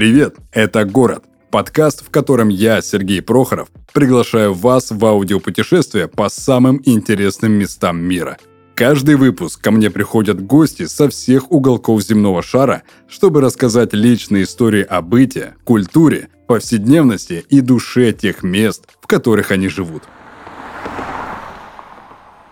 Привет, это «Город» – подкаст, в котором я, Сергей Прохоров, приглашаю вас в аудиопутешествие по самым интересным местам мира. Каждый выпуск ко мне приходят гости со всех уголков земного шара, чтобы рассказать личные истории о быте, культуре, повседневности и душе тех мест, в которых они живут.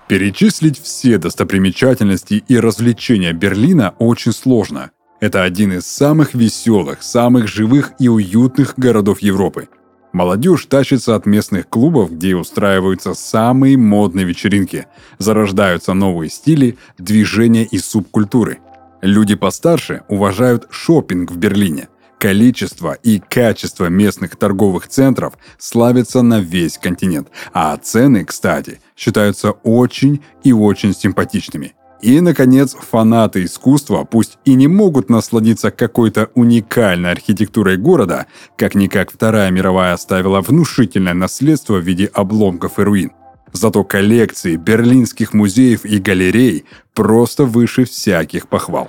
Перечислить все достопримечательности и развлечения Берлина очень сложно. Это один из самых веселых, самых живых и уютных городов Европы. Молодежь тащится от местных клубов, где устраиваются самые модные вечеринки, зарождаются новые стили, движения и субкультуры. Люди постарше уважают шопинг в Берлине – Количество и качество местных торговых центров славятся на весь континент, а цены, кстати, считаются очень и очень симпатичными. И, наконец, фанаты искусства пусть и не могут насладиться какой-то уникальной архитектурой города, как-никак Вторая мировая оставила внушительное наследство в виде обломков и руин. Зато коллекции берлинских музеев и галерей просто выше всяких похвал.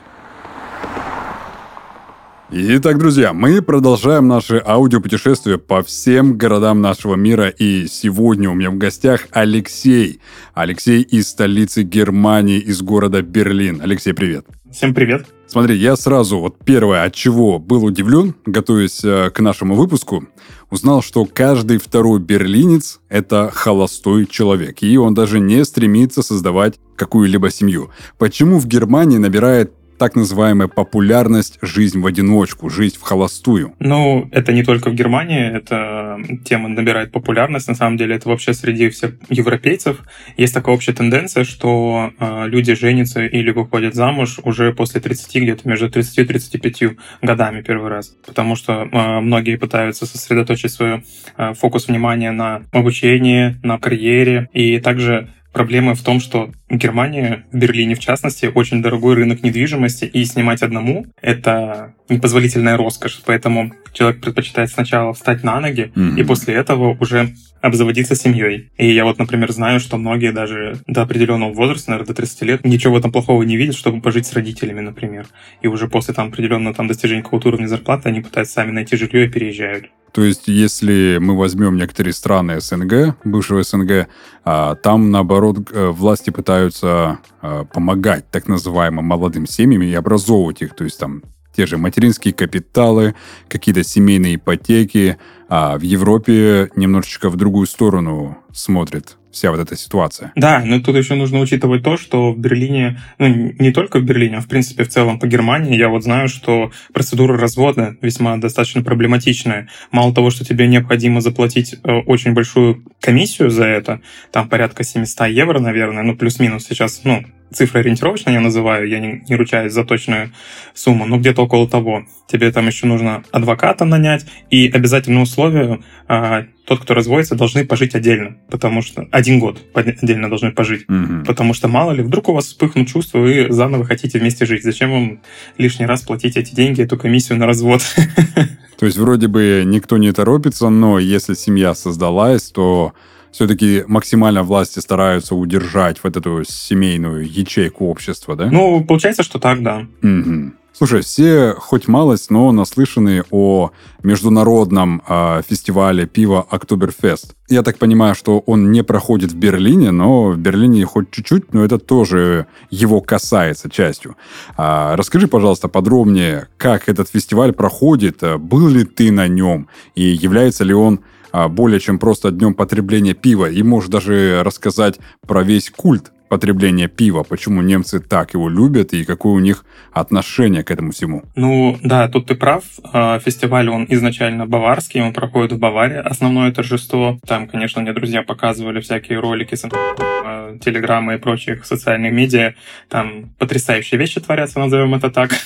Итак, друзья, мы продолжаем наше аудиопутешествие по всем городам нашего мира. И сегодня у меня в гостях Алексей. Алексей из столицы Германии, из города Берлин. Алексей, привет. Всем привет. Смотри, я сразу, вот первое, от чего был удивлен, готовясь э, к нашему выпуску, узнал, что каждый второй берлинец – это холостой человек, и он даже не стремится создавать какую-либо семью. Почему в Германии набирает так называемая популярность «жизнь в одиночку», «жизнь в холостую». Ну, это не только в Германии, эта тема набирает популярность, на самом деле это вообще среди всех европейцев. Есть такая общая тенденция, что э, люди женятся или выходят замуж уже после 30, где-то между 30 и 35 годами первый раз, потому что э, многие пытаются сосредоточить свой э, фокус внимания на обучении, на карьере, и также Проблема в том, что Германия, в Берлине в частности, очень дорогой рынок недвижимости, и снимать одному — это непозволительная роскошь. Поэтому человек предпочитает сначала встать на ноги, mm-hmm. и после этого уже обзаводиться семьей. И я вот, например, знаю, что многие даже до определенного возраста, наверное, до 30 лет, ничего в этом плохого не видят, чтобы пожить с родителями, например. И уже после там определенного там достижения какого-то уровня зарплаты они пытаются сами найти жилье и переезжают. То есть, если мы возьмем некоторые страны СНГ, бывшего СНГ, а, там, наоборот, э, власти пытаются а, помогать так называемым молодым семьям и образовывать их. То есть, там те же материнские капиталы, какие-то семейные ипотеки, а в Европе немножечко в другую сторону смотрит вся вот эта ситуация. Да, но тут еще нужно учитывать то, что в Берлине, ну не только в Берлине, а в принципе в целом по Германии, я вот знаю, что процедура развода весьма достаточно проблематичная. Мало того, что тебе необходимо заплатить э, очень большую комиссию за это, там порядка 700 евро, наверное, ну плюс-минус сейчас, ну цифры ориентировочно я называю, я не, не ручаюсь за точную сумму, но где-то около того. Тебе там еще нужно адвоката нанять, и обязательное условие, а, тот, кто разводится, должны пожить отдельно, потому что один год отдельно должны пожить, mm-hmm. потому что мало ли, вдруг у вас вспыхнут чувства, вы заново хотите вместе жить. Зачем вам лишний раз платить эти деньги, эту комиссию на развод? То есть вроде бы никто не торопится, но если семья создалась, то все-таки максимально власти стараются удержать вот эту семейную ячейку общества, да? Ну, получается, что так, да. Угу. Слушай, все хоть малость, но наслышаны о международном э, фестивале пива Октоберфест. Я так понимаю, что он не проходит в Берлине, но в Берлине хоть чуть-чуть, но это тоже его касается частью. А, расскажи, пожалуйста, подробнее, как этот фестиваль проходит, был ли ты на нем и является ли он более чем просто днем потребления пива, и можешь даже рассказать про весь культ потребления пива, почему немцы так его любят и какое у них отношение к этому всему. Ну да, тут ты прав. А, фестиваль, он изначально баварский, он проходит в Баварии, основное торжество. Там, конечно, мне друзья показывали всякие ролики с а, телеграммы и прочих социальных медиа. Там потрясающие вещи творятся, назовем это так.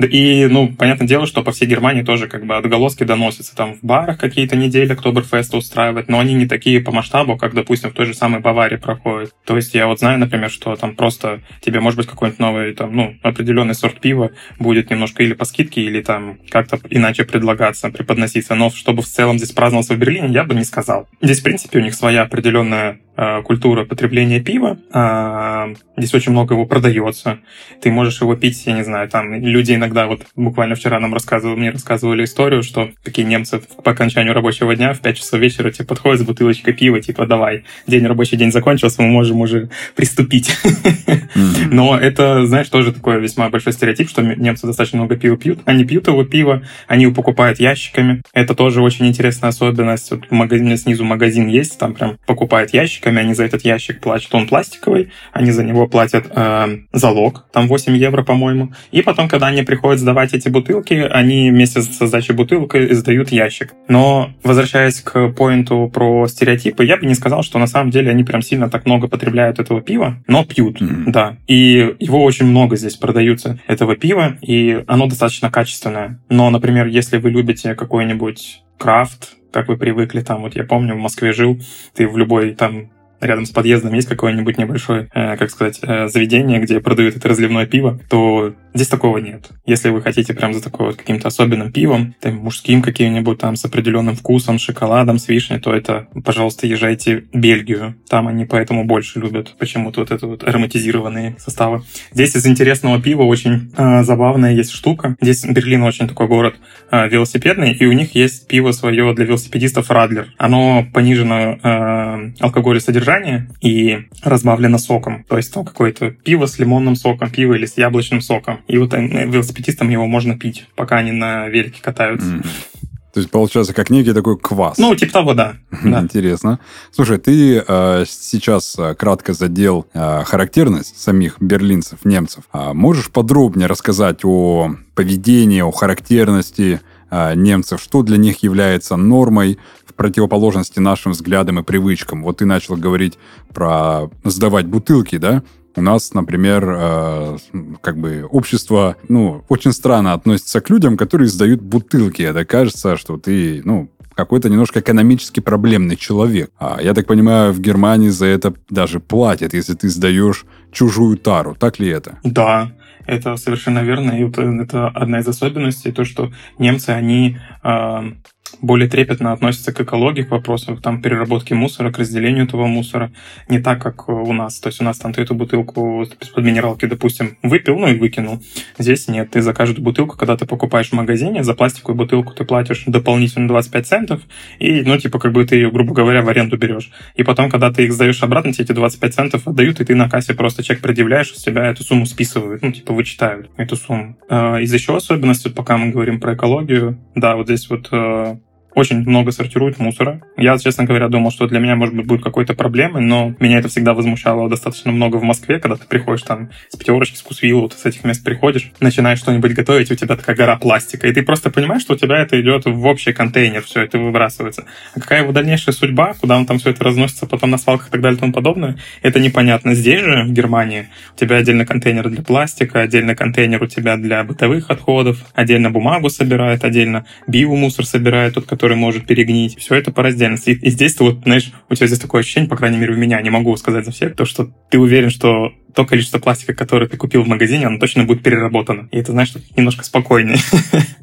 И, ну, понятное дело, что по всей Германии тоже как бы отголоски доносятся. Там в барах какие-то недели Октоберфеста устраивают, но они не такие по масштабу, как, допустим, в той же самой Баварии проходят. То есть я вот знаю, например, что там просто тебе, может быть, какой-нибудь новый, там, ну, определенный сорт пива будет немножко или по скидке, или там как-то иначе предлагаться, преподноситься. Но чтобы в целом здесь праздновался в Берлине, я бы не сказал. Здесь, в принципе, у них своя определенная культура потребления пива. Э, здесь очень много его продается. Ты можешь его пить, я не знаю, там люди иногда, вот буквально вчера нам рассказывали, мне рассказывали историю, что такие немцы по окончанию рабочего дня в 5 часов вечера тебе подходят с бутылочкой пива, типа, давай, день рабочий день закончился, мы можем уже приступить. Но это, знаешь, тоже такой весьма большой стереотип, что немцы достаточно много пива пьют. Они пьют его пиво, они его покупают ящиками. Это тоже очень интересная особенность. Вот в магазине снизу магазин есть, там прям покупают ящиками, они за этот ящик платят. Он пластиковый, они за него платят э, залог, там 8 евро, по-моему. И потом, когда они приходят сдавать эти бутылки, они вместе с сдачей бутылки сдают ящик. Но, возвращаясь к поинту про стереотипы, я бы не сказал, что на самом деле они прям сильно так много потребляют этого пива, но пьют, mm-hmm. да. И его очень много здесь продаются, этого пива, и оно достаточно качественное. Но, например, если вы любите какой-нибудь крафт, как вы привыкли, там, вот я помню, в Москве жил, ты в любой там рядом с подъездом есть какое-нибудь небольшое, э, как сказать, э, заведение, где продают это разливное пиво, то здесь такого нет. Если вы хотите прям за такой вот каким-то особенным пивом, там, мужским каким-нибудь там с определенным вкусом, шоколадом, с вишней, то это, пожалуйста, езжайте в Бельгию. Там они поэтому больше любят почему-то вот это вот ароматизированные составы. Здесь из интересного пива очень э, забавная есть штука. Здесь Берлин очень такой город э, велосипедный, и у них есть пиво свое для велосипедистов Радлер. Оно понижено э, алкоголесодержанием содержание и разбавлено соком. То есть там какое-то пиво с лимонным соком, пиво или с яблочным соком. И вот велосипедистам его можно пить, пока они на велике катаются. Mm. То есть получается как некий такой квас. Ну, типа того, да. Интересно. Слушай, ты э, сейчас э, кратко задел э, характерность самих берлинцев, немцев. А можешь подробнее рассказать о поведении, о характерности э, немцев, что для них является нормой, противоположности нашим взглядам и привычкам. Вот ты начал говорить про сдавать бутылки, да? У нас, например, э, как бы общество, ну, очень странно относится к людям, которые сдают бутылки. Это кажется, что ты, ну, какой-то немножко экономически проблемный человек. А я так понимаю, в Германии за это даже платят, если ты сдаешь чужую тару. Так ли это? Да, это совершенно верно. И вот это одна из особенностей, то, что немцы, они э, более трепетно относятся к экологии, к вопросам там, переработки мусора, к разделению этого мусора, не так, как у нас. То есть у нас там ты эту бутылку из-под минералки, допустим, выпил, ну и выкинул. Здесь нет. Ты за каждую бутылку, когда ты покупаешь в магазине, за пластиковую бутылку ты платишь дополнительно 25 центов, и, ну, типа, как бы ты ее, грубо говоря, в аренду берешь. И потом, когда ты их сдаешь обратно, тебе эти 25 центов отдают, и ты на кассе просто чек предъявляешь, с тебя эту сумму списывают, ну, типа, вычитают эту сумму. А, из еще особенности, пока мы говорим про экологию, да, вот здесь вот э, очень много сортируют мусора. Я, честно говоря, думал, что для меня, может быть, будет какой-то проблемой, но меня это всегда возмущало достаточно много в Москве, когда ты приходишь там с пятерочки, с вкусвилла, вот с этих мест приходишь, начинаешь что-нибудь готовить, у тебя такая гора пластика, и ты просто понимаешь, что у тебя это идет в общий контейнер, все это выбрасывается. А какая его дальнейшая судьба, куда он там все это разносится, потом на свалках и так далее и тому подобное, это непонятно. Здесь же, в Германии, у тебя отдельно контейнер для пластика, отдельно контейнер у тебя для бытовых отходов, отдельно бумагу собирает, отдельно биомусор собирает, тот, который может перегнить. Все это по раздельности. И, и здесь ты вот, знаешь, у тебя здесь такое ощущение, по крайней мере, у меня, не могу сказать за всех, то, что ты уверен, что то количество пластика, которое ты купил в магазине, оно точно будет переработано. И это, знаешь, немножко спокойнее.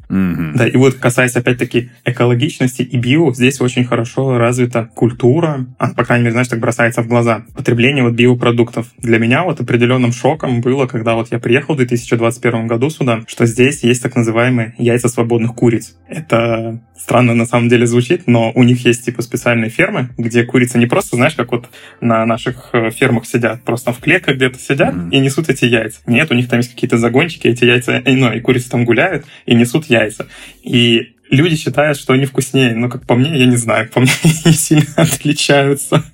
Mm-hmm. Да, и вот касаясь, опять-таки, экологичности и био, здесь очень хорошо развита культура, а, по крайней мере, знаешь, так бросается в глаза. Потребление вот биопродуктов. Для меня вот определенным шоком было, когда вот я приехал в 2021 году сюда, что здесь есть так называемые яйца свободных куриц. Это странно на самом деле звучит, но у них есть типа специальные фермы, где курицы не просто, знаешь, как вот на наших э, фермах сидят, просто в клетках где-то сидят mm-hmm. и несут эти яйца. Нет, у них там есть какие-то загончики, эти яйца, ну, и курицы там гуляют и несут яйца. И люди считают, что они вкуснее, но, как по мне, я не знаю, по мне они сильно отличаются.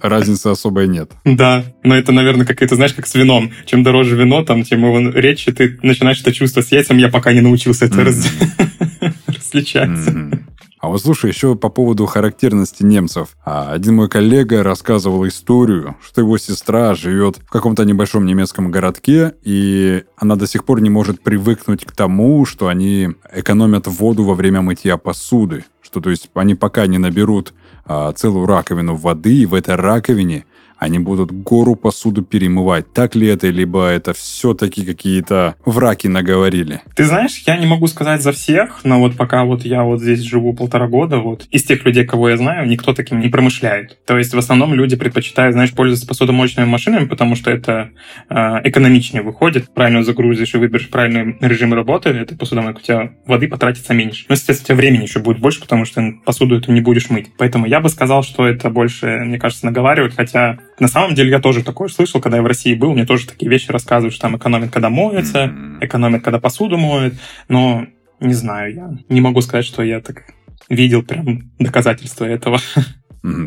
Разницы особой нет. Да, но это, наверное, как это, знаешь, как с вином. Чем дороже вино, там, тем его речи, ты начинаешь это чувствовать с яйцем. Я пока не научился это mm-hmm. различать. Mm-hmm. А вот слушай, еще по поводу характерности немцев. А, один мой коллега рассказывал историю, что его сестра живет в каком-то небольшом немецком городке, и она до сих пор не может привыкнуть к тому, что они экономят воду во время мытья посуды. Что, то есть, они пока не наберут а, целую раковину воды, и в этой раковине они будут гору посуду перемывать. Так ли это, либо это все-таки какие-то враки наговорили? Ты знаешь, я не могу сказать за всех, но вот пока вот я вот здесь живу полтора года, вот из тех людей, кого я знаю, никто таким не промышляет. То есть в основном люди предпочитают, знаешь, пользоваться посудомоечными машинами, потому что это э, экономичнее выходит. Правильно загрузишь и выберешь правильный режим работы, этой посудомойки, у тебя воды потратится меньше. Ну, естественно, у тебя времени еще будет больше, потому что посуду эту не будешь мыть. Поэтому я бы сказал, что это больше, мне кажется, наговаривают, хотя на самом деле я тоже такое слышал, когда я в России был, мне тоже такие вещи рассказывают, что там экономят, когда моется, экономят, когда посуду моют, но не знаю, я не могу сказать, что я так видел прям доказательства этого.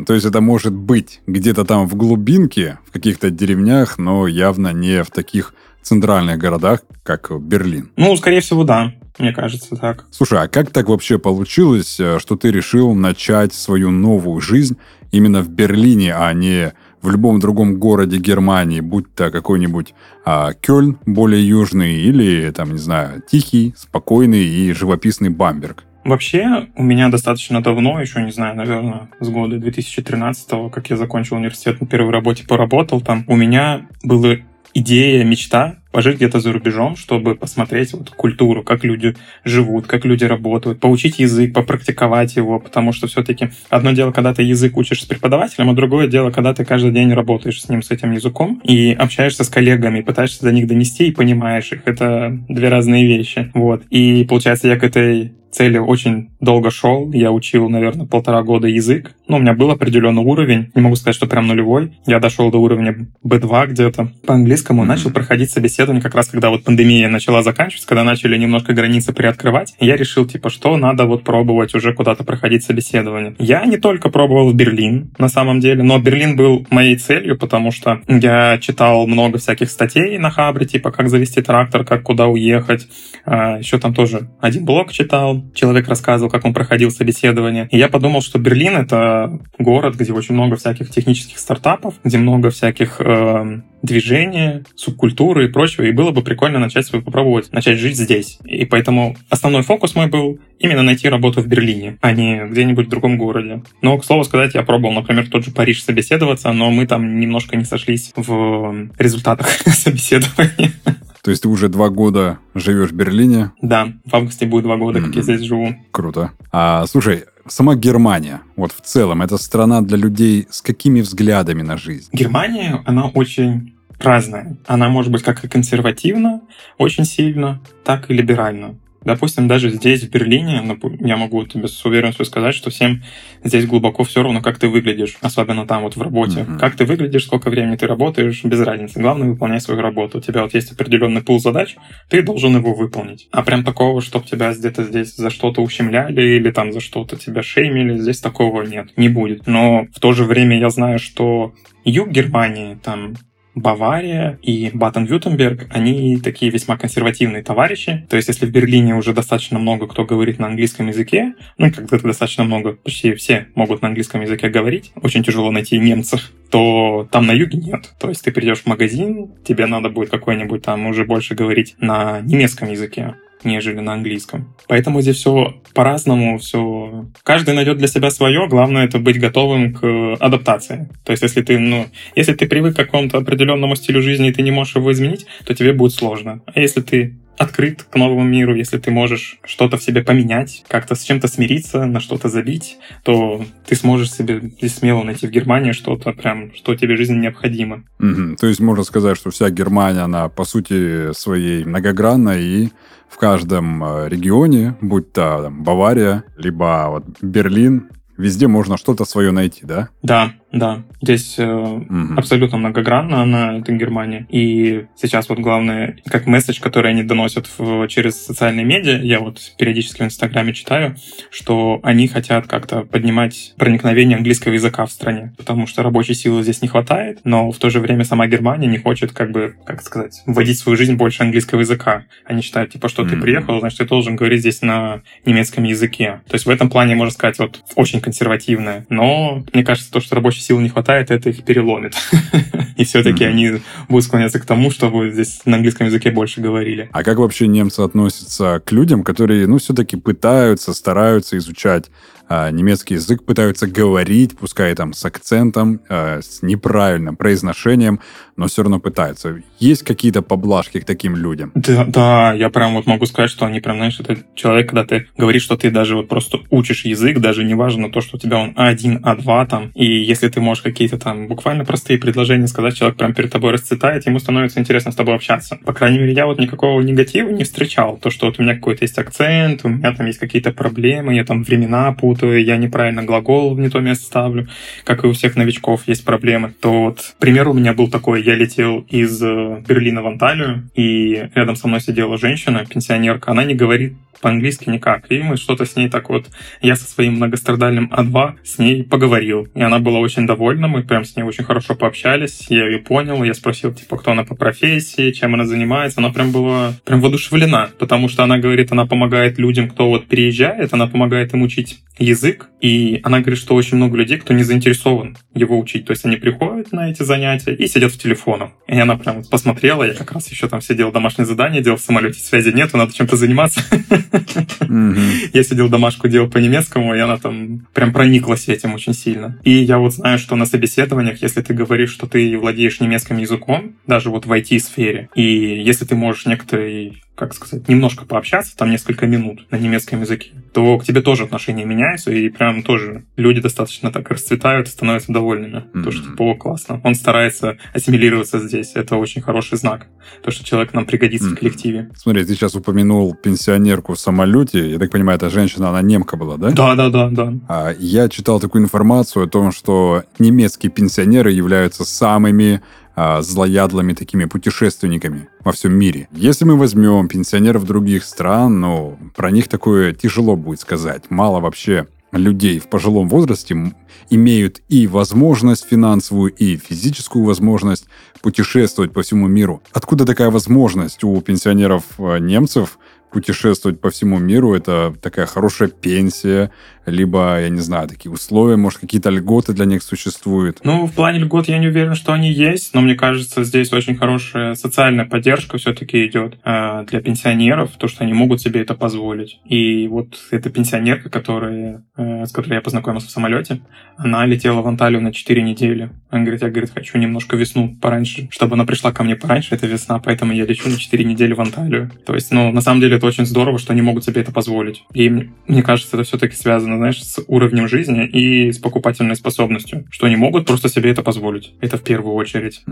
То есть это может быть где-то там в глубинке, в каких-то деревнях, но явно не в таких центральных городах, как Берлин. Ну, скорее всего, да. Мне кажется, так. Слушай, а как так вообще получилось, э, что ты решил начать свою новую жизнь именно в Берлине, а не в любом другом городе Германии, будь то какой-нибудь а, Кёльн, более южный, или, там, не знаю, тихий, спокойный и живописный Бамберг? Вообще, у меня достаточно давно, еще не знаю, наверное, с года 2013, как я закончил университет, на первой работе поработал там, у меня была идея, мечта пожить где-то за рубежом, чтобы посмотреть вот культуру, как люди живут, как люди работают, поучить язык, попрактиковать его, потому что все-таки одно дело, когда ты язык учишь с преподавателем, а другое дело, когда ты каждый день работаешь с ним, с этим языком, и общаешься с коллегами, пытаешься до них донести и понимаешь их. Это две разные вещи. Вот. И получается, я к этой цели очень долго шел. Я учил, наверное, полтора года язык. Ну, у меня был определенный уровень. Не могу сказать, что прям нулевой. Я дошел до уровня B2 где-то по английскому. Mm-hmm. Начал проходить собеседование как раз, когда вот пандемия начала заканчиваться, когда начали немножко границы приоткрывать. Я решил, типа, что надо вот пробовать уже куда-то проходить собеседование. Я не только пробовал в Берлин, на самом деле, но Берлин был моей целью, потому что я читал много всяких статей на Хабре, типа, как завести трактор, как куда уехать. А, еще там тоже один блог читал, человек рассказывал, как он проходил собеседование. И я подумал, что Берлин — это город, где очень много всяких технических стартапов, где много всяких э, движения, субкультуры и прочего, и было бы прикольно начать свою попробовать, начать жить здесь. И поэтому основной фокус мой был именно найти работу в Берлине, а не где-нибудь в другом городе. Но, к слову сказать, я пробовал, например, тот же Париж собеседоваться, но мы там немножко не сошлись в результатах собеседования. То есть ты уже два года живешь в Берлине? Да, в августе будет два года, mm-hmm. как я здесь живу. Круто. А, слушай, сама Германия, вот в целом, это страна для людей с какими взглядами на жизнь? Германия, она очень разная. Она может быть как и консервативна очень сильно, так и либеральна. Допустим, даже здесь, в Берлине, я могу тебе с уверенностью сказать, что всем здесь глубоко все равно, как ты выглядишь, особенно там вот в работе. Mm-hmm. Как ты выглядишь, сколько времени ты работаешь, без разницы. Главное, выполнять свою работу. У тебя вот есть определенный пул задач, ты должен его выполнить. А прям такого, чтобы тебя где-то здесь за что-то ущемляли или там за что-то тебя шеймили, здесь такого нет, не будет. Но в то же время я знаю, что юг Германии, там Бавария и Баттен-Вютенберг, они такие весьма консервативные товарищи. То есть, если в Берлине уже достаточно много кто говорит на английском языке, ну, когда-то достаточно много, почти все могут на английском языке говорить, очень тяжело найти немцев, то там на юге нет. То есть, ты придешь в магазин, тебе надо будет какой-нибудь там уже больше говорить на немецком языке нежели на английском. Поэтому здесь все по-разному, все... Каждый найдет для себя свое, главное это быть готовым к адаптации. То есть если ты, ну, если ты привык к какому-то определенному стилю жизни и ты не можешь его изменить, то тебе будет сложно. А если ты открыт к новому миру, если ты можешь что-то в себе поменять, как-то с чем-то смириться, на что-то забить, то ты сможешь себе здесь смело найти в Германии что-то прям, что тебе жизни необходимо. Угу. То есть можно сказать, что вся Германия, она по сути своей многогранна и в каждом э, регионе, будь то там, Бавария, либо вот Берлин, везде можно что-то свое найти, да? Да, да, здесь э, угу. абсолютно многогранно она, это Германия. И сейчас вот главное, как месседж, который они доносят в, через социальные медиа, я вот периодически в Инстаграме читаю, что они хотят как-то поднимать проникновение английского языка в стране, потому что рабочей силы здесь не хватает, но в то же время сама Германия не хочет, как бы, как сказать, вводить в свою жизнь больше английского языка. Они считают, типа, что ты приехал, значит, ты должен говорить здесь на немецком языке. То есть в этом плане, можно сказать, вот очень консервативная. Но мне кажется, то, что рабочая рабочей силы не хватает, это их переломит. И все-таки они будут склоняться к тому, чтобы здесь на английском языке больше говорили. А как вообще немцы относятся к людям, которые, ну, все-таки пытаются, стараются изучать э, немецкий язык пытаются говорить, пускай там с акцентом, э, с неправильным произношением, но все равно пытаются. Есть какие-то поблажки к таким людям? Да, да, я прям вот могу сказать, что они прям, знаешь, это человек, когда ты говоришь, что ты даже вот просто учишь язык, даже не важно то, что у тебя он А1, А2 там, и если ты можешь какие-то там буквально простые предложения сказать, человек прям перед тобой расцветает, ему становится интересно с тобой общаться. По крайней мере, я вот никакого негатива не встречал. То, что вот у меня какой-то есть акцент, у меня там есть какие-то проблемы, я там времена путаю, я неправильно глагол в не то место ставлю, как и у всех новичков есть проблемы, то вот пример у меня был такой, я летел из э, Берлина в Анталию, и рядом со мной сидела женщина, пенсионерка, она не говорит по-английски никак. И мы что-то с ней так вот, я со своим многострадальным А2 с ней поговорил. И она была очень довольна, мы прям с ней очень хорошо пообщались, я ее понял, я спросил, типа, кто она по профессии, чем она занимается. Она прям была прям воодушевлена, потому что она говорит, она помогает людям, кто вот приезжает, она помогает им учить язык, и она говорит, что очень много людей, кто не заинтересован его учить. То есть они приходят на эти занятия и сидят в телефонах. И она прям посмотрела, я как раз еще там сидел домашнее задание, делал в самолете, связи нету, надо чем-то заниматься. Я сидел домашку, делал по-немецкому, и она там прям прониклась этим очень сильно. И я вот знаю, что на собеседованиях, если ты говоришь, что ты владеешь немецким языком, даже вот в IT-сфере, и если ты можешь некоторый как сказать, немножко пообщаться, там несколько минут на немецком языке, то к тебе тоже отношения меняются, и прям тоже люди достаточно так расцветают и становятся довольными. Mm-hmm. То, что, типа, о, классно. Он старается ассимилироваться здесь. Это очень хороший знак. То, что человек нам пригодится mm-hmm. в коллективе. Смотри, ты сейчас упомянул пенсионерку в самолете. Я так понимаю, эта женщина, она немка была, да? Да, да, да, да. А я читал такую информацию о том, что немецкие пенсионеры являются самыми а, злоядлыми такими путешественниками во всем мире. Если мы возьмем пенсионеров других стран, ну, про них такое тяжело будет сказать. Мало вообще людей в пожилом возрасте имеют и возможность финансовую, и физическую возможность путешествовать по всему миру. Откуда такая возможность у пенсионеров а, немцев путешествовать по всему миру, это такая хорошая пенсия, либо, я не знаю, такие условия, может, какие-то льготы для них существуют? Ну, в плане льгот я не уверен, что они есть, но мне кажется, здесь очень хорошая социальная поддержка все-таки идет э, для пенсионеров, то, что они могут себе это позволить. И вот эта пенсионерка, которая, э, с которой я познакомился в самолете, она летела в Анталию на 4 недели. Она говорит, я, говорит, хочу немножко весну пораньше, чтобы она пришла ко мне пораньше, это весна, поэтому я лечу на 4 недели в Анталию. То есть, ну, на самом деле это очень здорово, что они могут себе это позволить. И мне кажется, это все-таки связано знаешь, с уровнем жизни и с покупательной способностью, что они могут просто себе это позволить. Это в первую очередь.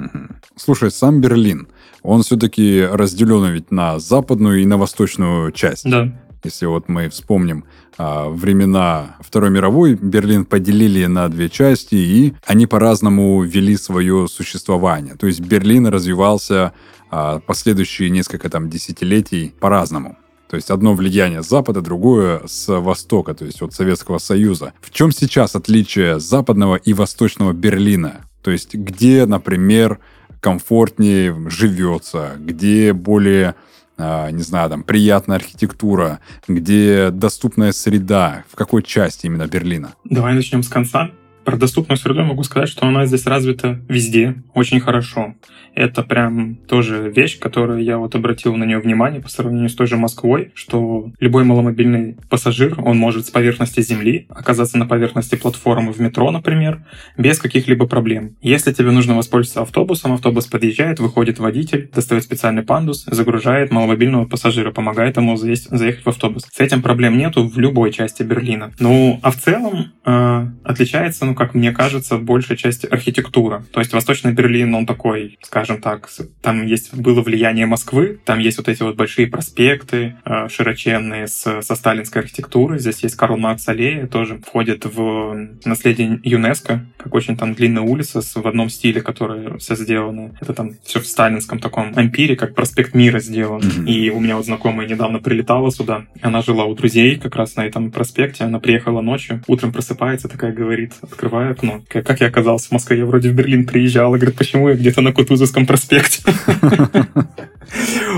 Слушай, сам Берлин, он все-таки разделен ведь на западную и на восточную часть. Да. Если вот мы вспомним а, времена Второй мировой, Берлин поделили на две части, и они по-разному вели свое существование. То есть Берлин развивался а, последующие несколько там десятилетий по-разному. То есть одно влияние с Запада, другое с Востока, то есть от Советского Союза. В чем сейчас отличие западного и восточного Берлина? То есть где, например, комфортнее живется, где более а, не знаю, там, приятная архитектура, где доступная среда, в какой части именно Берлина? Давай начнем с конца. Про доступную среду могу сказать, что она здесь развита везде, очень хорошо. Это прям тоже вещь, которую я вот обратил на нее внимание по сравнению с той же Москвой, что любой маломобильный пассажир, он может с поверхности земли оказаться на поверхности платформы в метро, например, без каких-либо проблем. Если тебе нужно воспользоваться автобусом, автобус подъезжает, выходит водитель, достает специальный пандус, загружает маломобильного пассажира, помогает ему заесть, заехать в автобус. С этим проблем нету в любой части Берлина. Ну, а в целом э, отличается, ну, как мне кажется, большая часть архитектура. То есть Восточный Берлин, он такой, скажем так, там есть было влияние Москвы, там есть вот эти вот большие проспекты э, широченные с, со сталинской архитектурой. Здесь есть Карл Маркс аллея, тоже входит в наследие ЮНЕСКо, как очень там длинная улица с, в одном стиле, которая вся сделана. Это там все в сталинском таком ампире, как проспект Мира сделан. Mm-hmm. И у меня вот знакомая недавно прилетала сюда, она жила у друзей как раз на этом проспекте, она приехала ночью, утром просыпается, такая говорит, открывает открываю окно. Как, я оказался в Москве? Я вроде в Берлин приезжал. И говорит, почему я где-то на Кутузовском проспекте?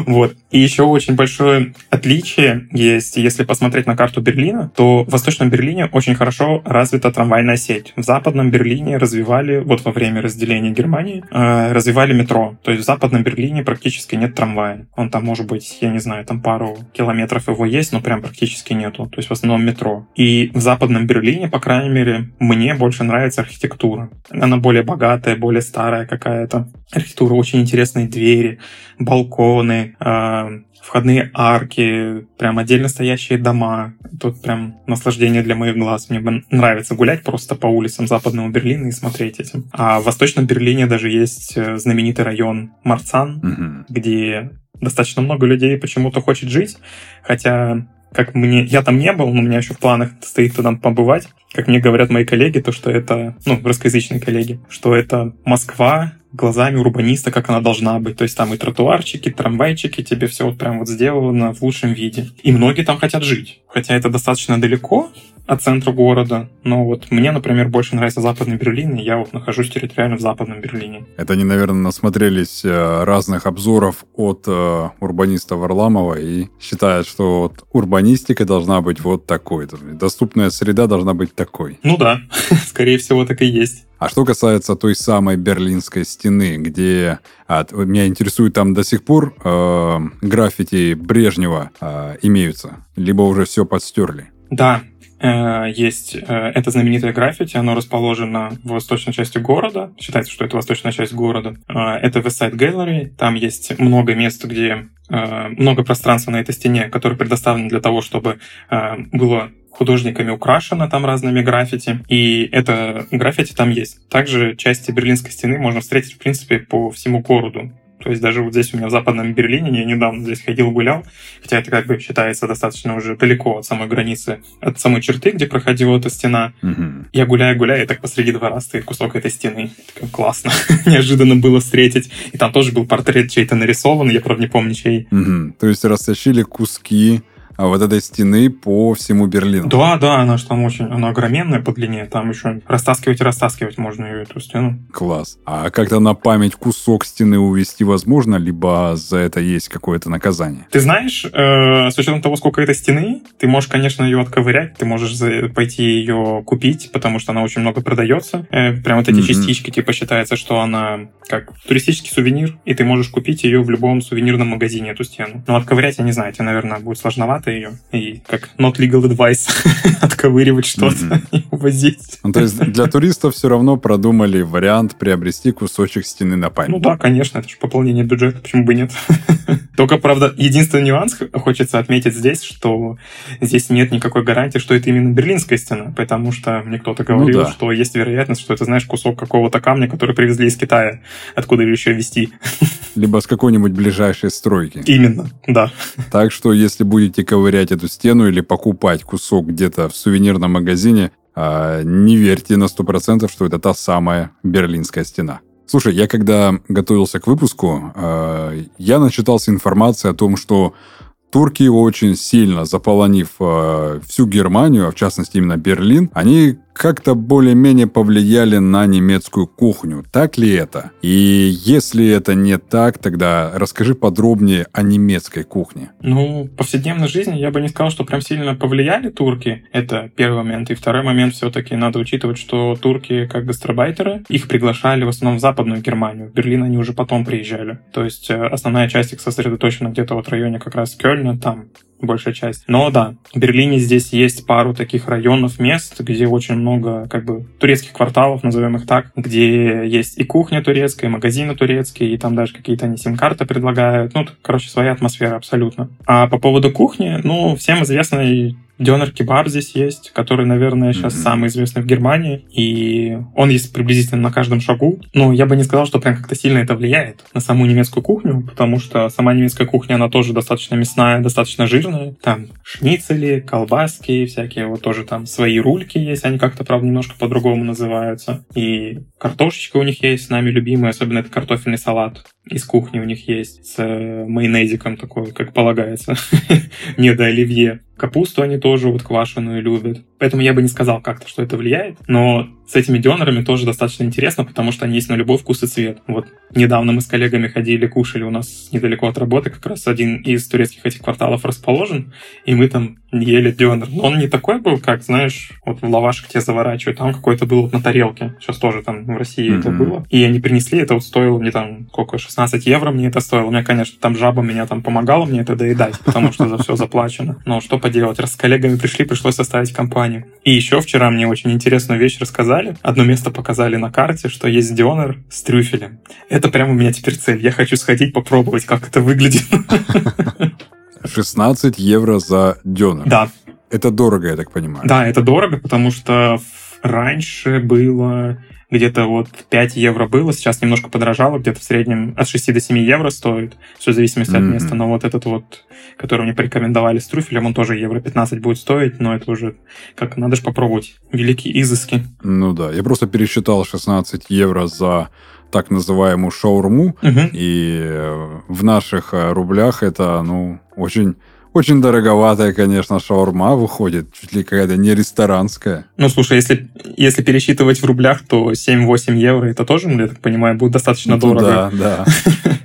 Вот. И еще очень большое отличие есть, если посмотреть на карту Берлина, то в Восточном Берлине очень хорошо развита трамвайная сеть. В Западном Берлине развивали, вот во время разделения Германии, э, развивали метро. То есть в Западном Берлине практически нет трамвая. Он там, может быть, я не знаю, там пару километров его есть, но прям практически нету. То есть в основном метро. И в Западном Берлине, по крайней мере, мне больше нравится архитектура. Она более богатая, более старая какая-то. Архитектура, очень интересные двери, балконы, э, входные арки, прям отдельно стоящие дома. Тут прям наслаждение для моих глаз. Мне бы нравится гулять просто по улицам западного Берлина и смотреть этим. А в Восточном Берлине даже есть э, знаменитый район Марцан, mm-hmm. где достаточно много людей почему-то хочет жить, хотя как мне, я там не был, но у меня еще в планах стоит туда побывать. Как мне говорят мои коллеги, то что это, ну, русскоязычные коллеги, что это Москва глазами урбаниста, как она должна быть. То есть там и тротуарчики, трамвайчики, тебе все вот прям вот сделано в лучшем виде. И многие там хотят жить. Хотя это достаточно далеко, от центра города. Но вот мне, например, больше нравится Западный Берлин, и я вот нахожусь территориально в Западном Берлине. Это они, наверное, насмотрелись э, разных обзоров от э, урбаниста Варламова и считают, что вот урбанистика должна быть вот такой. Доступная среда должна быть такой. Ну да, скорее всего, так и есть. А что касается той самой Берлинской стены, где а, меня интересует, там до сих пор э, граффити Брежнева э, имеются, либо уже все подстерли? Да, Э, есть э, это знаменитое граффити, оно расположено в восточной части города. Считается, что это восточная часть города. Э, это West Side Gallery. Там есть много мест, где много пространства на этой стене, которое предоставлено для того, чтобы было художниками украшено там разными граффити, и это граффити там есть. Также части Берлинской стены можно встретить, в принципе, по всему городу. То есть даже вот здесь у меня в Западном Берлине, я недавно здесь ходил, гулял, хотя это как бы считается достаточно уже далеко от самой границы, от самой черты, где проходила эта стена. Угу. Я гуляю, гуляю, и так посреди двора стоит кусок этой стены. Так, классно. Неожиданно было встретить. И там тоже был портрет чей-то нарисован, я, правда, не помню, чей. Угу. То есть растащили куски вот этой стены по всему Берлину. Да, да, она же там очень, она огроменная по длине, там еще растаскивать и растаскивать можно ее, эту стену. Класс. А как-то на память кусок стены увести возможно, либо за это есть какое-то наказание? Ты знаешь, э, с учетом того, сколько этой стены, ты можешь, конечно, ее отковырять, ты можешь пойти ее купить, потому что она очень много продается. Э, прям вот эти mm-hmm. частички, типа, считается, что она как туристический сувенир, и ты можешь купить ее в любом сувенирном магазине, эту стену. Но отковырять, я не знаю, тебе, наверное, будет сложновато, просто ее и как not legal advice отковыривать что-то и увозить. Ну, то есть для туристов все равно продумали вариант приобрести кусочек стены на память. Ну да, конечно, это же пополнение бюджета, почему бы нет. Только, правда, единственный нюанс хочется отметить здесь, что здесь нет никакой гарантии, что это именно Берлинская стена, потому что мне кто-то ну говорил, ну, да. что есть вероятность, что это, знаешь, кусок какого-то камня, который привезли из Китая, откуда еще везти. Либо с какой-нибудь ближайшей стройки. Именно, да. Так что, если будете ковырять эту стену или покупать кусок где-то в сувенирном магазине, а, не верьте на 100%, что это та самая Берлинская стена. Слушай, я когда готовился к выпуску, э, я начитался информации о том, что турки очень сильно заполонив э, всю Германию, а в частности именно Берлин, они как-то более-менее повлияли на немецкую кухню. Так ли это? И если это не так, тогда расскажи подробнее о немецкой кухне. Ну, в повседневной жизни я бы не сказал, что прям сильно повлияли турки. Это первый момент. И второй момент все-таки надо учитывать, что турки как гастробайтеры, их приглашали в основном в Западную Германию. В Берлин они уже потом приезжали. То есть э, основная часть их сосредоточена где-то вот в районе как раз Кёльна, там большая часть. Но да, в Берлине здесь есть пару таких районов, мест, где очень много как бы турецких кварталов, назовем их так, где есть и кухня турецкая, и магазины турецкие, и там даже какие-то они сим-карты предлагают. Ну, короче, своя атмосфера абсолютно. А по поводу кухни, ну, всем известный Дёнер Кебаб здесь есть, который, наверное, сейчас mm-hmm. самый известный в Германии, и он есть приблизительно на каждом шагу. Но я бы не сказал, что прям как-то сильно это влияет на саму немецкую кухню, потому что сама немецкая кухня, она тоже достаточно мясная, достаточно жирная. Там шницели, колбаски всякие, вот тоже там свои рульки есть, они как-то, правда, немножко по-другому называются. И картошечка у них есть, с нами любимая, особенно это картофельный салат из кухни у них есть с майонезиком такой, как полагается, не до оливье. Капусту они тоже вот квашеную любят. Поэтому я бы не сказал как-то, что это влияет. Но с этими донорами тоже достаточно интересно, потому что они есть на любой вкус и цвет. Вот недавно мы с коллегами ходили, кушали у нас недалеко от работы, как раз один из турецких этих кварталов расположен, и мы там ели донор. Но он не такой был, как, знаешь, вот в лавашек тебе заворачивают, там какой-то был вот на тарелке. Сейчас тоже там в России mm-hmm. это было. И они принесли, это вот стоило мне там, сколько, 16 евро мне это стоило. Мне, конечно, там жаба меня там помогала мне это доедать, потому что за все заплачено. Но что поделать, раз с коллегами пришли, пришлось составить компанию. И еще вчера мне очень интересную вещь рассказали. Одно место показали на карте, что есть дионер с трюфелем. Это прямо у меня теперь цель. Я хочу сходить попробовать, как это выглядит. 16 евро за дёнер. Да. Это дорого, я так понимаю. Да, это дорого, потому что раньше было где-то вот 5 евро было, сейчас немножко подорожало, где-то в среднем от 6 до 7 евро стоит, все в зависимости mm-hmm. от места, но вот этот вот, который мне порекомендовали с трюфелем, он тоже евро 15 будет стоить, но это уже как надо же попробовать, великие изыски. Ну да, я просто пересчитал 16 евро за так называемую шаурму, угу. и в наших э, рублях это, ну, очень очень дороговатая, конечно, шаурма выходит, чуть ли какая-то не ресторанская. Ну, слушай, если, если пересчитывать в рублях, то 7-8 евро, это тоже, я так понимаю, будет достаточно ну, дорого. Да, да.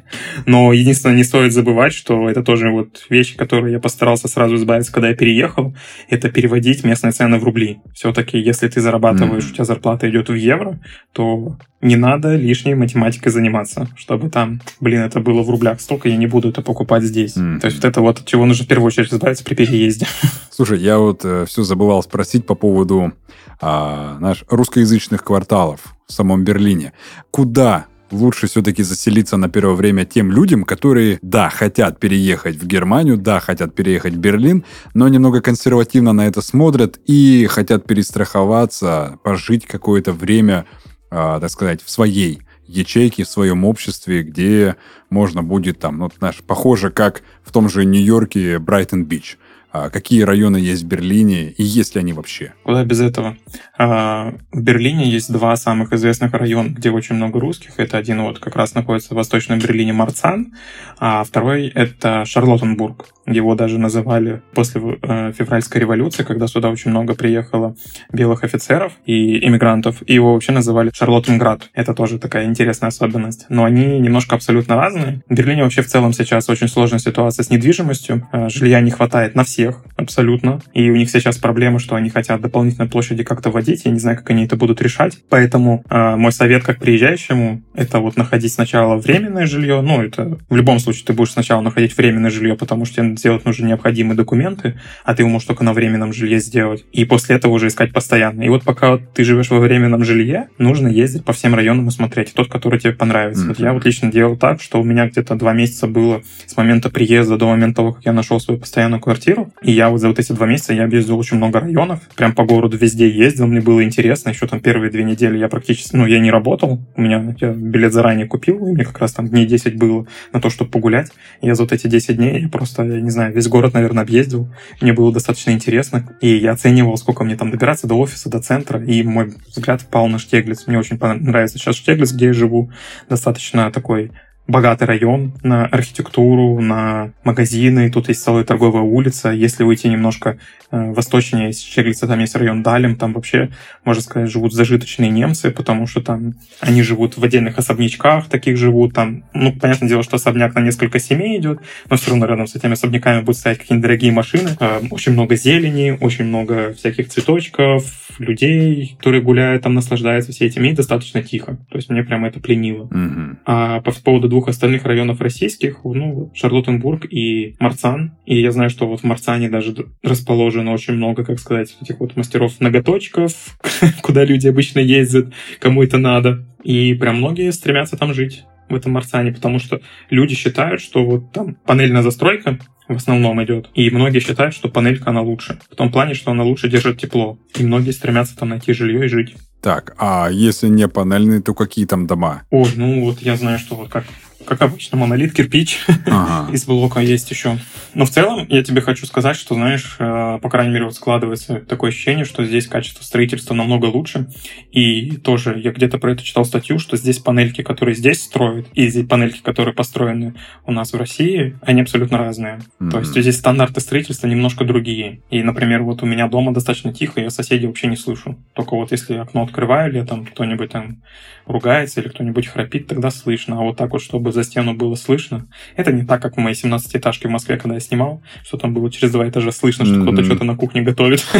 Но единственное, не стоит забывать, что это тоже вот вещи, которые я постарался сразу избавиться, когда я переехал, это переводить местные цены в рубли. Все-таки, если ты зарабатываешь, mm-hmm. у тебя зарплата идет в евро, то не надо лишней математикой заниматься, чтобы там, блин, это было в рублях столько, я не буду это покупать здесь. Mm-hmm. То есть вот это вот, от чего нужно в первую очередь избавиться при переезде. Слушай, я вот э, все забывал спросить по поводу а, наш русскоязычных кварталов в самом Берлине. Куда лучше все-таки заселиться на первое время тем людям, которые, да, хотят переехать в Германию, да, хотят переехать в Берлин, но немного консервативно на это смотрят и хотят перестраховаться, пожить какое-то время, э, так сказать, в своей ячейке, в своем обществе, где можно будет там, ну, знаешь, похоже, как в том же Нью-Йорке Брайтон-Бич. А какие районы есть в Берлине и есть ли они вообще? Куда без этого? А, в Берлине есть два самых известных района, где очень много русских. Это один вот как раз находится в Восточном Берлине Марцан, а второй это Шарлоттенбург. Его даже называли после э, февральской революции, когда сюда очень много приехало белых офицеров и иммигрантов, и его вообще называли Шарлоттенград. Это тоже такая интересная особенность. Но они немножко абсолютно разные. В Берлине вообще в целом сейчас очень сложная ситуация с недвижимостью. Э, жилья не хватает на всех абсолютно. И у них сейчас проблема, что они хотят дополнительной площади как-то вводить. Я не знаю, как они это будут решать. Поэтому э, мой совет как приезжающему — это вот находить сначала временное жилье. Ну, это в любом случае ты будешь сначала находить временное жилье, потому что сделать нужны необходимые документы, а ты его можешь только на временном жилье сделать. И после этого уже искать постоянно. И вот пока ты живешь во временном жилье, нужно ездить по всем районам и смотреть тот, который тебе понравится. Mm-hmm. Вот я вот лично делал так, что у меня где-то два месяца было с момента приезда до момента того, как я нашел свою постоянную квартиру. И я вот за вот эти два месяца я объездил очень много районов. Прям по городу везде ездил, мне было интересно. Еще там первые две недели я практически, ну, я не работал. У меня я билет заранее купил, и мне как раз там дней 10 было на то, чтобы погулять. И я за вот эти 10 дней я просто, я не знаю, весь город, наверное, объездил. Мне было достаточно интересно. И я оценивал, сколько мне там добираться до офиса, до центра. И мой взгляд впал на Штеглиц. Мне очень нравится сейчас Штеглиц, где я живу. Достаточно такой богатый район на архитектуру, на магазины. Тут есть целая торговая улица. Если выйти немножко э, восточнее Щеглица, там есть район Далем, там вообще, можно сказать, живут зажиточные немцы, потому что там они живут в отдельных особнячках, таких живут там. Ну, понятное дело, что особняк на несколько семей идет, но все равно рядом с этими особняками будут стоять какие-нибудь дорогие машины. Э, очень много зелени, очень много всяких цветочков, людей, которые гуляют, там наслаждаются все этим, и достаточно тихо. То есть мне прямо это пленило. Mm-hmm. А по поводу двух остальных районов российских, ну, Шарлоттенбург и Марцан. И я знаю, что вот в Марцане даже расположено очень много, как сказать, этих вот мастеров-ноготочков, куда люди обычно ездят, кому это надо. И прям многие стремятся там жить в этом Марсане, потому что люди считают, что вот там панельная застройка в основном идет. И многие считают, что панелька она лучше. В том плане, что она лучше держит тепло. И многие стремятся там найти жилье и жить. Так, а если не панельные, то какие там дома? Ой, ну вот я знаю, что вот как как обычно, монолит, кирпич ага. из блока есть еще. Но в целом я тебе хочу сказать, что, знаешь, э, по крайней мере, вот складывается такое ощущение, что здесь качество строительства намного лучше. И тоже я где-то про это читал статью, что здесь панельки, которые здесь строят, и здесь панельки, которые построены у нас в России, они абсолютно разные. Mm-hmm. То есть здесь стандарты строительства немножко другие. И, например, вот у меня дома достаточно тихо, я соседей вообще не слышу. Только вот если окно открываю летом, кто-нибудь там ругается или кто-нибудь храпит, тогда слышно. А вот так вот, чтобы за стену было слышно, это не так, как в моей 17-этажке в Москве, когда я снимал, что там было через два этажа слышно, что mm-hmm. кто-то что-то на кухне готовит.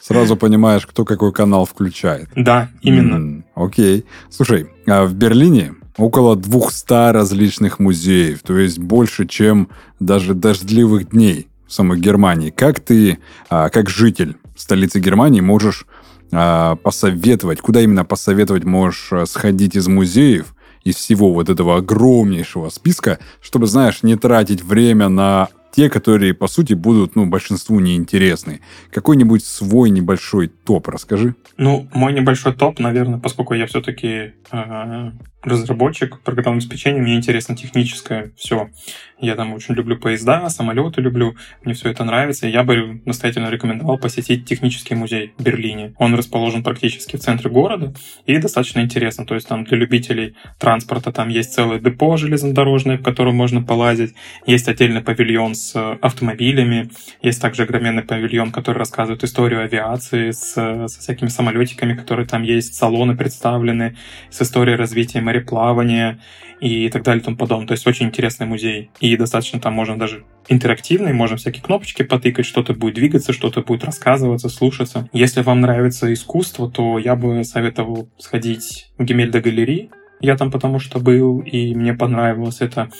Сразу понимаешь, кто какой канал включает. Да, именно. окей. Слушай, а в Берлине около 200 различных музеев, то есть больше, чем даже дождливых дней в самой Германии. Как ты, а, как житель столицы Германии, можешь а, посоветовать, куда именно посоветовать можешь сходить из музеев, из всего вот этого огромнейшего списка, чтобы, знаешь, не тратить время на те, которые, по сути, будут, ну, большинству неинтересны. Какой-нибудь свой небольшой топ расскажи. Ну, мой небольшой топ, наверное, поскольку я все-таки э, разработчик программного обеспечения, мне интересно техническое все. Я там очень люблю поезда, самолеты люблю, мне все это нравится. Я бы настоятельно рекомендовал посетить технический музей в Берлине. Он расположен практически в центре города и достаточно интересно. То есть там для любителей транспорта там есть целое депо железнодорожное, в котором можно полазить. Есть отдельный павильон с автомобилями. Есть также огроменный павильон, который рассказывает историю авиации с, со всякими самолетиками, которые там есть, салоны представлены, с историей развития мореплавания и так далее и тому подобное. То есть очень интересный музей. И достаточно там можно даже интерактивный, можно всякие кнопочки потыкать, что-то будет двигаться, что-то будет рассказываться, слушаться. Если вам нравится искусство, то я бы советовал сходить в Гемельда галереи. Я там потому что был, и мне понравилось это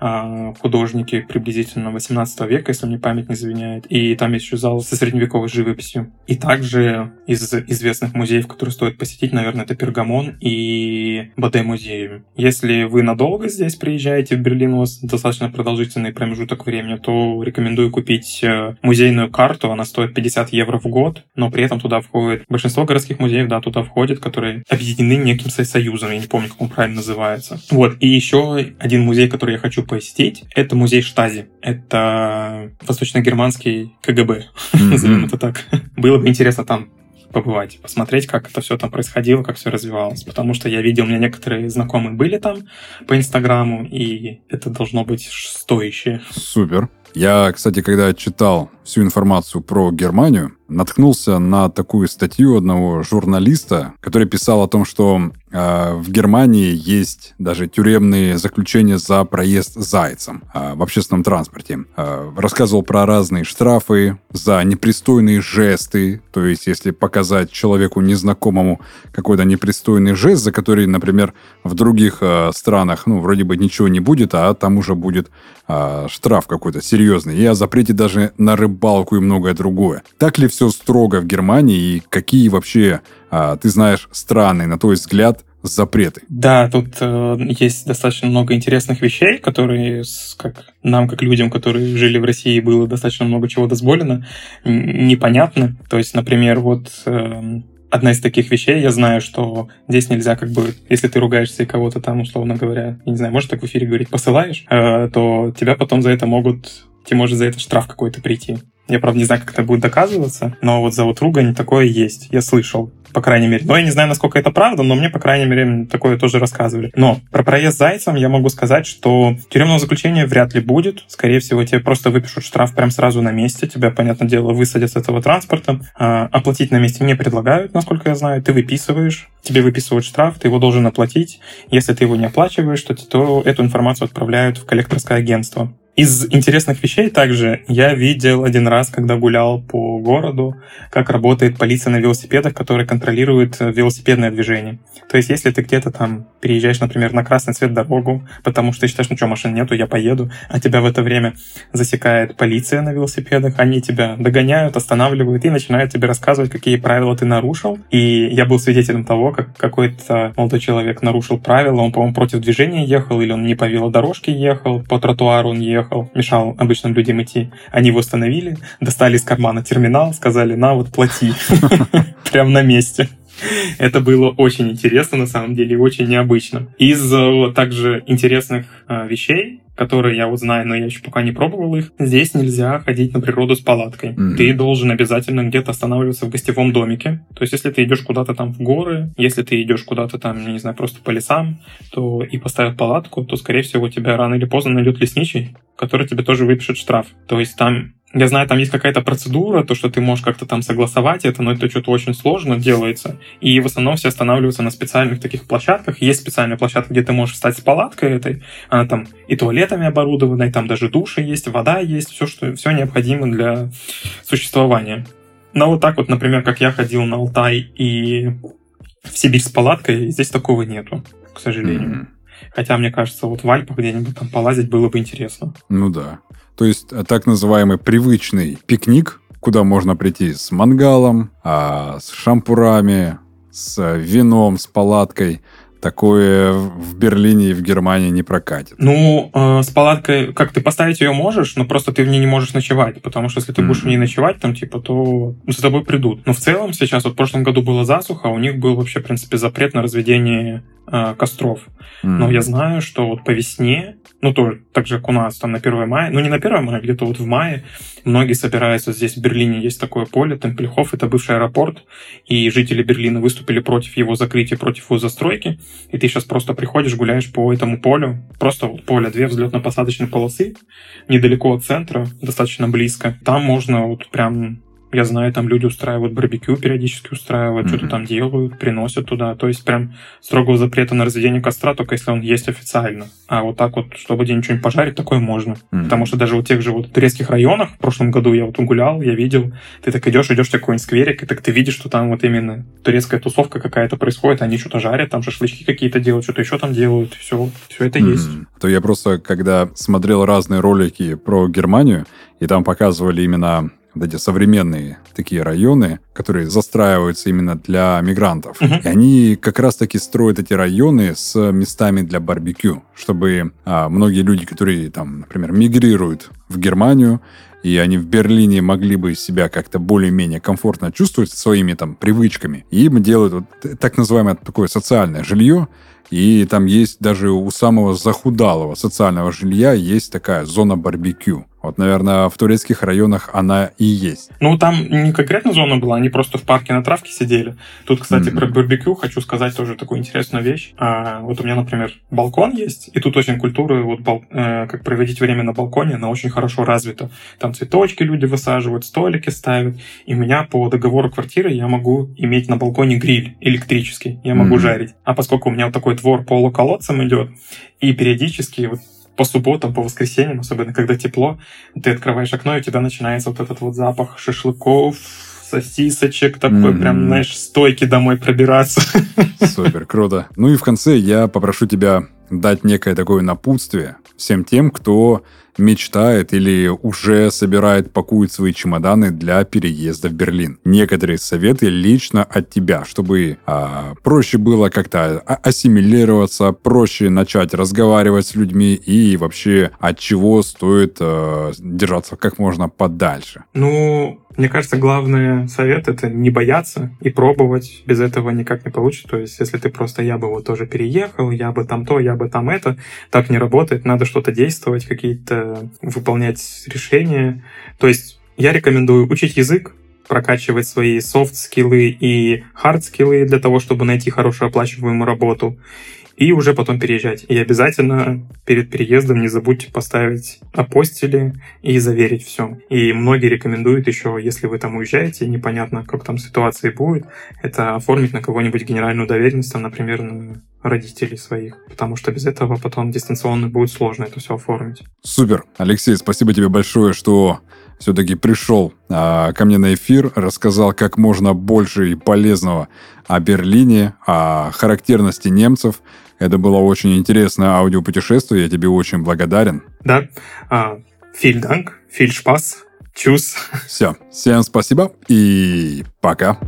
э, художники приблизительно 18 века, если мне память не заменяет. И там есть еще зал со средневековой живописью. И также из известных музеев, которые стоит посетить, наверное, это Пергамон и Баде музей. Если вы надолго здесь приезжаете в Берлин, у вас достаточно продолжительный промежуток времени, то рекомендую купить э, музейную карту. Она стоит 50 евро в год, но при этом туда входит большинство городских музеев, да, туда входят, которые объединены неким союзом. Я не помню, как правильно называется. Вот. И еще один музей, который я хочу посетить, это музей Штази. Это восточно-германский КГБ, назовем это так. Было бы интересно там побывать, посмотреть, как это все там происходило, как все развивалось. Потому что я видел, у меня некоторые знакомые были там по Инстаграму, и это должно быть стоящее. Супер. Я, кстати, когда читал всю информацию про Германию, наткнулся на такую статью одного журналиста, который писал о том, что э, в Германии есть даже тюремные заключения за проезд зайцем э, в общественном транспорте. Э, рассказывал про разные штрафы за непристойные жесты, то есть если показать человеку незнакомому какой-то непристойный жест, за который, например, в других э, странах, ну, вроде бы ничего не будет, а там уже будет э, штраф какой-то серьезный, и о запрете даже на рыбалку и многое другое. Так ли все строго в Германии и какие вообще, а, ты знаешь, страны, на твой взгляд, запреты? Да, тут э, есть достаточно много интересных вещей, которые как нам, как людям, которые жили в России, было достаточно много чего дозволено, непонятно. То есть, например, вот э, одна из таких вещей, я знаю, что здесь нельзя как бы, если ты ругаешься и кого-то там, условно говоря, я не знаю, может так в эфире говорить, посылаешь, э, то тебя потом за это могут, тебе может за это штраф какой-то прийти. Я, правда, не знаю, как это будет доказываться, но вот за вот ругань такое есть. Я слышал, по крайней мере. Но я не знаю, насколько это правда, но мне, по крайней мере, такое тоже рассказывали. Но про проезд зайцем я могу сказать, что тюремного заключения вряд ли будет. Скорее всего, тебе просто выпишут штраф прямо сразу на месте. Тебя, понятное дело, высадят с этого транспорта. А, оплатить на месте не предлагают, насколько я знаю. Ты выписываешь, тебе выписывают штраф, ты его должен оплатить. Если ты его не оплачиваешь, то, то эту информацию отправляют в коллекторское агентство. Из интересных вещей также я видел один раз, когда гулял по городу, как работает полиция на велосипедах, которая контролирует э, велосипедное движение. То есть, если ты где-то там переезжаешь, например, на красный цвет дорогу, потому что ты считаешь, ну что, машин нету, я поеду, а тебя в это время засекает полиция на велосипедах, они тебя догоняют, останавливают и начинают тебе рассказывать, какие правила ты нарушил. И я был свидетелем того, как какой-то молодой человек нарушил правила, он, по-моему, против движения ехал, или он не по велодорожке ехал, по тротуару он ехал, ехал, мешал обычным людям идти. Они его остановили, достали из кармана терминал, сказали, на, вот плати. Прям на месте. Это было очень интересно, на самом деле, очень необычно. Из э, также интересных э, вещей, которые я вот знаю, но я еще пока не пробовал их, здесь нельзя ходить на природу с палаткой. Mm-hmm. Ты должен обязательно где-то останавливаться в гостевом домике. То есть, если ты идешь куда-то там в горы, если ты идешь куда-то там, я не знаю, просто по лесам, то и поставят палатку, то, скорее всего, тебя рано или поздно найдет лесничий, который тебе тоже выпишет штраф. То есть там я знаю, там есть какая-то процедура, то, что ты можешь как-то там согласовать это, но это что-то очень сложно делается. И в основном все останавливаются на специальных таких площадках. Есть специальная площадка, где ты можешь встать с палаткой этой. Она там и туалетами оборудована, и там даже души есть, вода есть, все, что, все необходимо для существования. Но вот так вот, например, как я ходил на Алтай и в Сибирь с палаткой, здесь такого нету, к сожалению. Mm-hmm. Хотя, мне кажется, вот в Альпах где-нибудь там полазить было бы интересно. Ну да. То есть э, так называемый привычный пикник, куда можно прийти с мангалом, а, с шампурами, с вином, с палаткой – такое в Берлине и в Германии не прокатит. Ну, э, с палаткой, как ты поставить ее можешь, но просто ты в ней не можешь ночевать, потому что если ты mm-hmm. будешь в ней ночевать, там, типа, то за тобой придут. Но в целом сейчас, вот в прошлом году была засуха, у них был вообще, в принципе, запрет на разведение э, костров. Mm-hmm. Но я знаю, что вот по весне, ну, тоже, так же, как у нас, там, на 1 мая, ну, не на 1 мая, где-то вот в мае, многие собираются здесь, в Берлине есть такое поле, Темпельхоф, это бывший аэропорт, и жители Берлина выступили против его закрытия, против его застройки, и ты сейчас просто приходишь, гуляешь по этому полю, просто вот поле, две взлетно-посадочные полосы, недалеко от центра, достаточно близко. Там можно вот прям я знаю, там люди устраивают барбекю, периодически устраивают, mm-hmm. что-то там делают, приносят туда. То есть прям строгого запрета на разведение костра, только если он есть официально. А вот так вот, чтобы ничего не пожарить, такое можно. Mm-hmm. Потому что даже вот тех же вот турецких районах, в прошлом году я вот гулял, я видел, ты так идешь, идешь в какой-нибудь скверик, и так ты видишь, что там вот именно турецкая тусовка какая-то происходит, они что-то жарят, там шашлычки какие-то делают, что-то еще там делают, все, все это mm-hmm. есть. То я просто, когда смотрел разные ролики про Германию, и там показывали именно вот эти современные такие районы, которые застраиваются именно для мигрантов. Uh-huh. И они как раз-таки строят эти районы с местами для барбекю, чтобы а, многие люди, которые там, например, мигрируют в Германию, и они в Берлине могли бы себя как-то более-менее комфортно чувствовать своими там привычками. И им делают вот так называемое такое социальное жилье, и там есть даже у самого захудалого социального жилья есть такая зона барбекю. Вот, наверное, в турецких районах она и есть. Ну, там не конкретно зона была, они просто в парке на травке сидели. Тут, кстати, mm-hmm. про барбекю хочу сказать тоже такую интересную вещь. А, вот у меня, например, балкон есть, и тут очень культура, вот бал, э, как проводить время на балконе, она очень хорошо развита. Там цветочки люди высаживают, столики ставят. И у меня по договору квартиры я могу иметь на балконе гриль электрический, я могу mm-hmm. жарить. А поскольку у меня вот такой двор полуколодцем идет, и периодически вот по субботам, по воскресеньям, особенно когда тепло, ты открываешь окно, и у тебя начинается вот этот вот запах шашлыков, сосисочек, такой mm-hmm. прям, знаешь, стойки домой пробираться. Супер, круто. Ну и в конце я попрошу тебя дать некое такое напутствие всем тем, кто мечтает или уже собирает, пакует свои чемоданы для переезда в Берлин. Некоторые советы лично от тебя, чтобы а, проще было как-то ассимилироваться, проще начать разговаривать с людьми и вообще от чего стоит а, держаться как можно подальше. Ну, мне кажется, главный совет — это не бояться и пробовать. Без этого никак не получится. То есть, если ты просто «я бы вот тоже переехал, я бы там то, я бы там это», так не работает. Надо что-то действовать, какие-то выполнять решения. То есть, я рекомендую учить язык, прокачивать свои софт-скиллы и хард-скиллы для того, чтобы найти хорошую оплачиваемую работу и уже потом переезжать. И обязательно перед переездом не забудьте поставить апостили и заверить все. И многие рекомендуют еще, если вы там уезжаете, непонятно, как там ситуация будет, это оформить на кого-нибудь генеральную доверенность, там, например, на родителей своих, потому что без этого потом дистанционно будет сложно это все оформить. Супер. Алексей, спасибо тебе большое, что все-таки пришел а, ко мне на эфир, рассказал как можно больше и полезного о Берлине, о характерности немцев, это было очень интересное аудиопутешествие, я тебе очень благодарен. Да, vielen Dank, viel Spaß, tschüss. Все, всем спасибо и пока.